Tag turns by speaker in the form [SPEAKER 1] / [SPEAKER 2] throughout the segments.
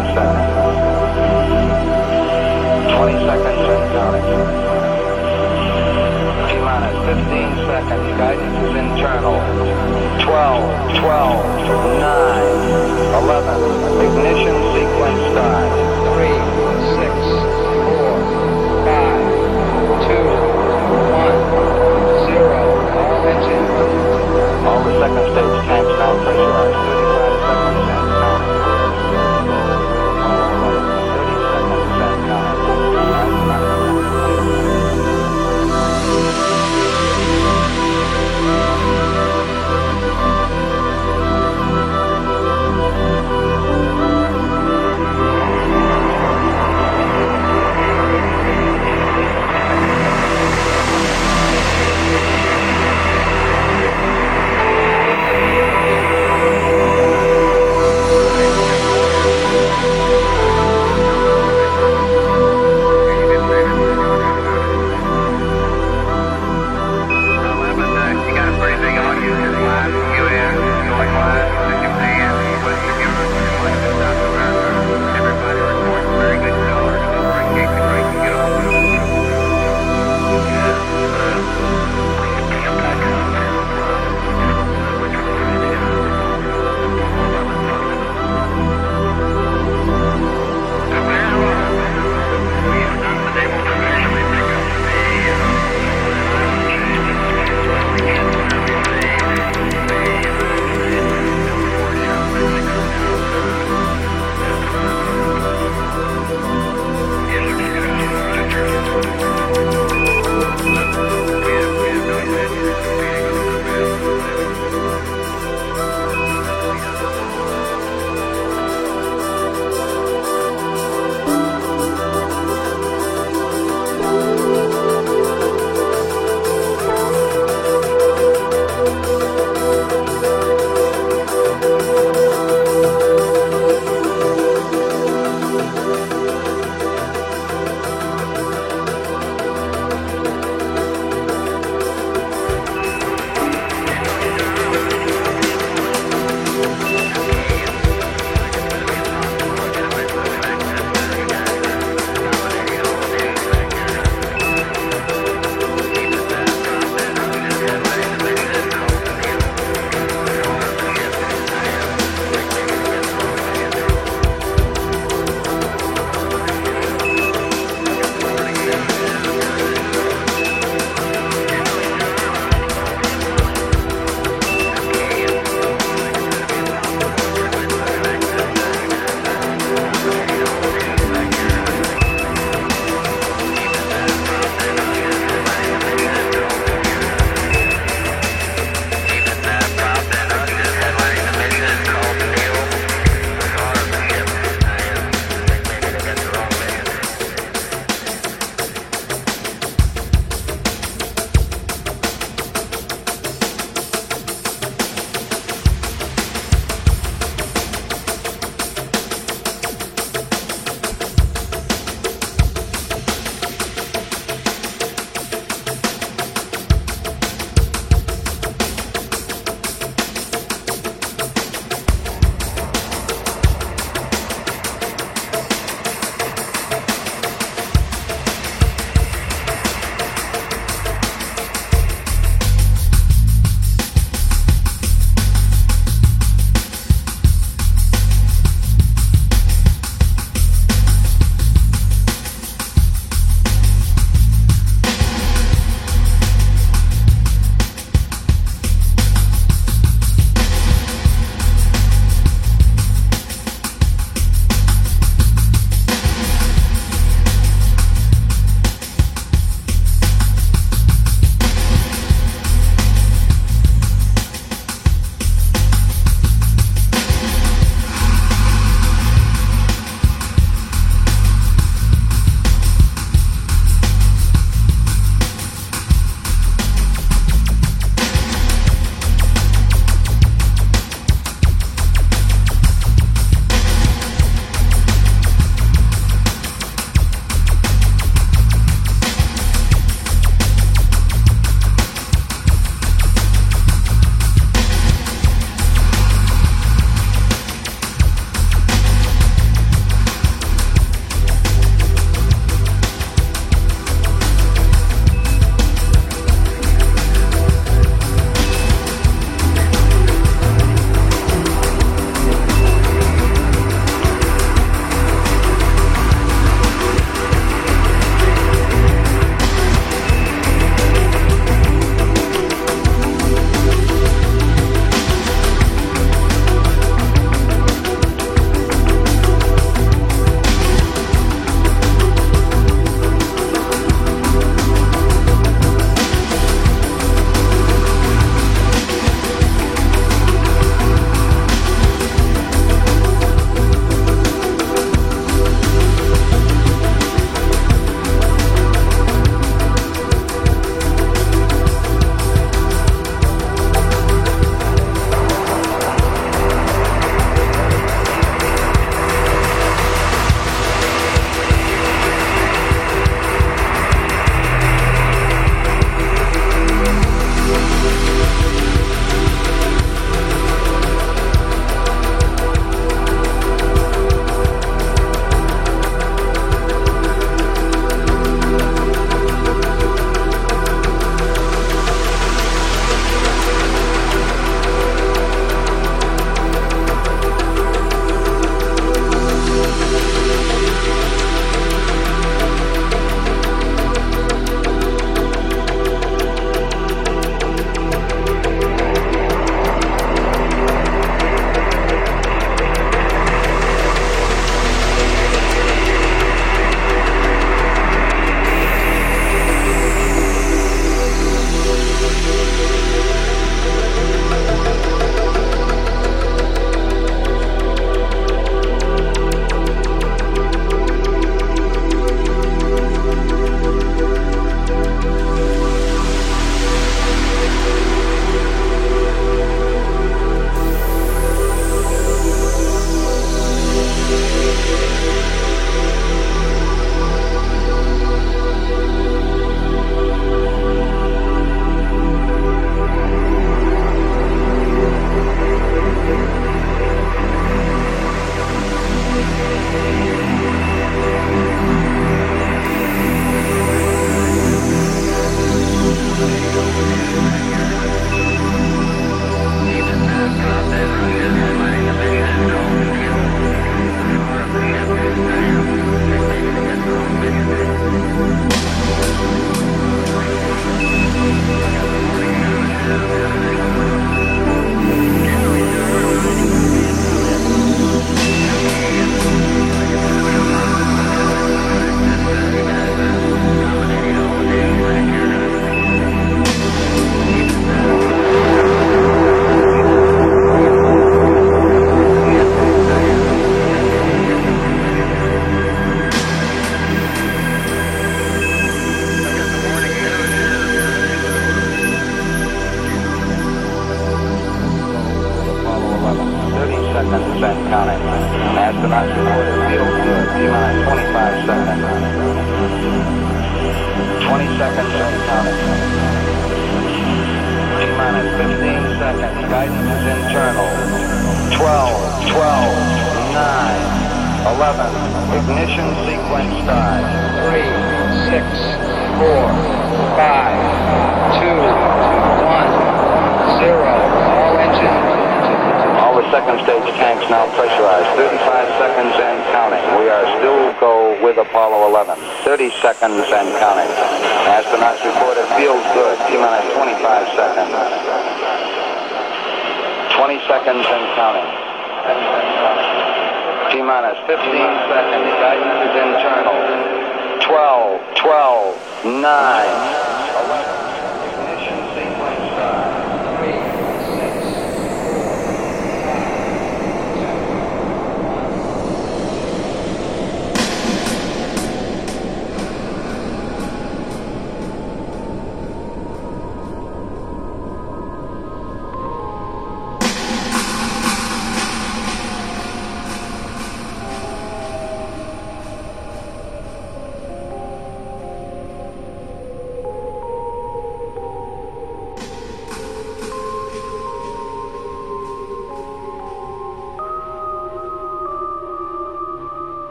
[SPEAKER 1] 25 seconds. 20 seconds and counting. T-minus 15 seconds. Guidance is internal. 12, 12, 9, 11. Ignition sequence start. 3, 6, 4, 5, 2, 1, 0. All. All the second stage tanks now pressurized.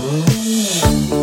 [SPEAKER 1] Ooh.